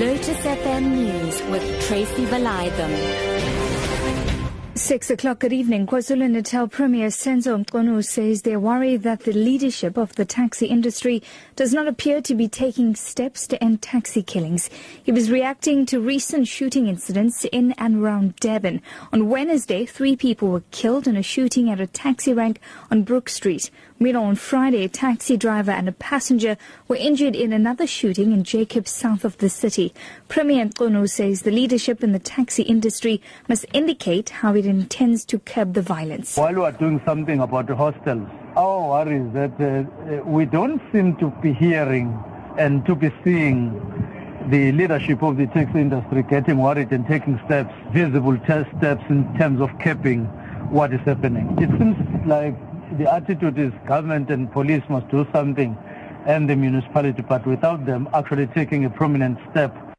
Lotus FM News with Tracy Valaydham. Six o'clock good evening. KwaZulu-Natal Premier Senzo Mchunu says they're worried that the leadership of the taxi industry does not appear to be taking steps to end taxi killings. He was reacting to recent shooting incidents in and around Durban. On Wednesday, three people were killed in a shooting at a taxi rank on Brook Street. Meanwhile, on Friday, a taxi driver and a passenger were injured in another shooting in Jacobs, south of the city. Premier Mchunu says the leadership in the taxi industry must indicate how it intends to curb the violence. While we are doing something about the hostels, our worry is that uh, we don't seem to be hearing and to be seeing the leadership of the taxi industry getting worried and taking steps, visible steps in terms of capping what is happening. It seems like the attitude is government and police must do something and the municipality, but without them actually taking a prominent step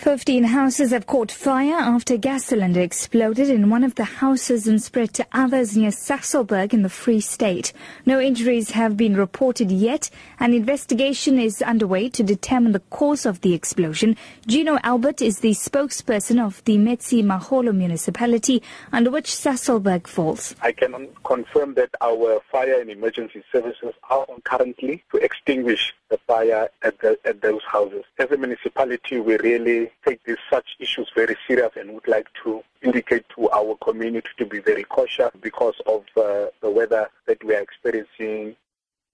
15 houses have caught fire after a gas cylinder exploded in one of the houses and spread to others near Sasolburg in the Free State. No injuries have been reported yet. An investigation is underway to determine the cause of the explosion. Gino Albert is the spokesperson of the Metsimaholo municipality under which Sasolburg falls. I can confirm that our fire and emergency services are on currently to extinguish the fire at, the, at those houses. As a municipality, we really take these such issues very serious and would like to indicate to our community to be very cautious because of uh, the weather that we are experiencing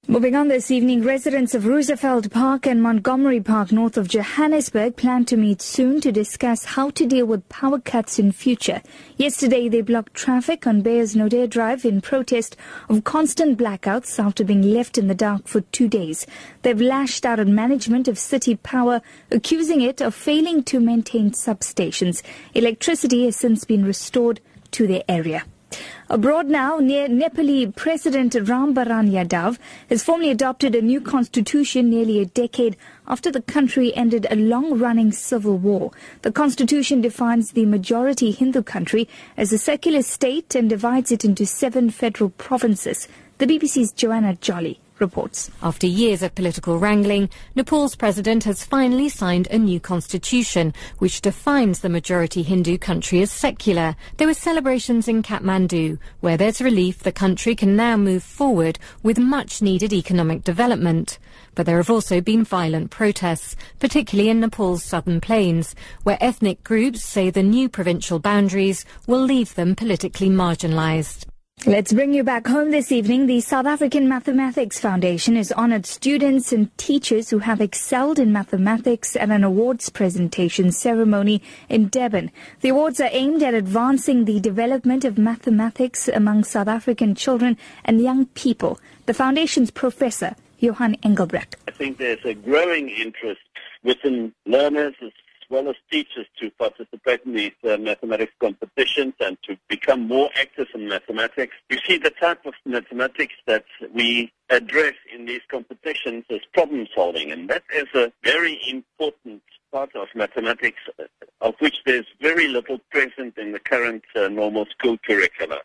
Moving on this evening, residents of Roosevelt Park and Montgomery Park north of Johannesburg plan to meet soon to discuss how to deal with power cuts in future. Yesterday, they blocked traffic on Beyers-Naudé Drive in protest of constant blackouts after being left in the dark for two days. They've lashed out at management of City Power, accusing it of failing to maintain substations. Electricity has since been restored to their area. Abroad now, near Nepali President Ram Baran Yadav has formally adopted a new constitution nearly a decade after the country ended a long-running civil war. The constitution defines the majority Hindu country as a secular state and divides it into seven federal provinces. The BBC's Joanna Jolly reports. After years of political wrangling, Nepal's president has finally signed a new constitution, which defines the majority Hindu country as secular. There were celebrations in Kathmandu, where there's relief the country can now move forward with much needed economic development. But there have also been violent protests, particularly in Nepal's southern plains, where ethnic groups say the new provincial boundaries will leave them politically marginalized. Let's bring you back home this evening. The South African Mathematics Foundation has honored students and teachers who have excelled in mathematics at an awards presentation ceremony in Durban. The awards are aimed at advancing the development of mathematics among South African children and young people. The foundation's professor, Johan Engelbrecht. I think there's a growing interest within learners as well as teachers to participate in these uh, mathematics competitions and to become more active in mathematics. You see the type of mathematics that we address in these competitions is problem solving, and that is a very important part of mathematics uh, of which there's very little present in the current uh, normal school curricula.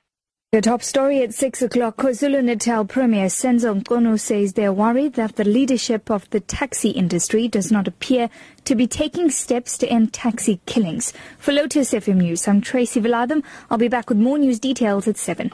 The top story at 6 o'clock, KwaZulu-Natal Premier Senzo Mchunu says they're worried that the leadership of the taxi industry does not appear to be taking steps to end taxi killings. For Lotus FM News, I'm Tracy Valaydham. I'll be back with more news details at 7.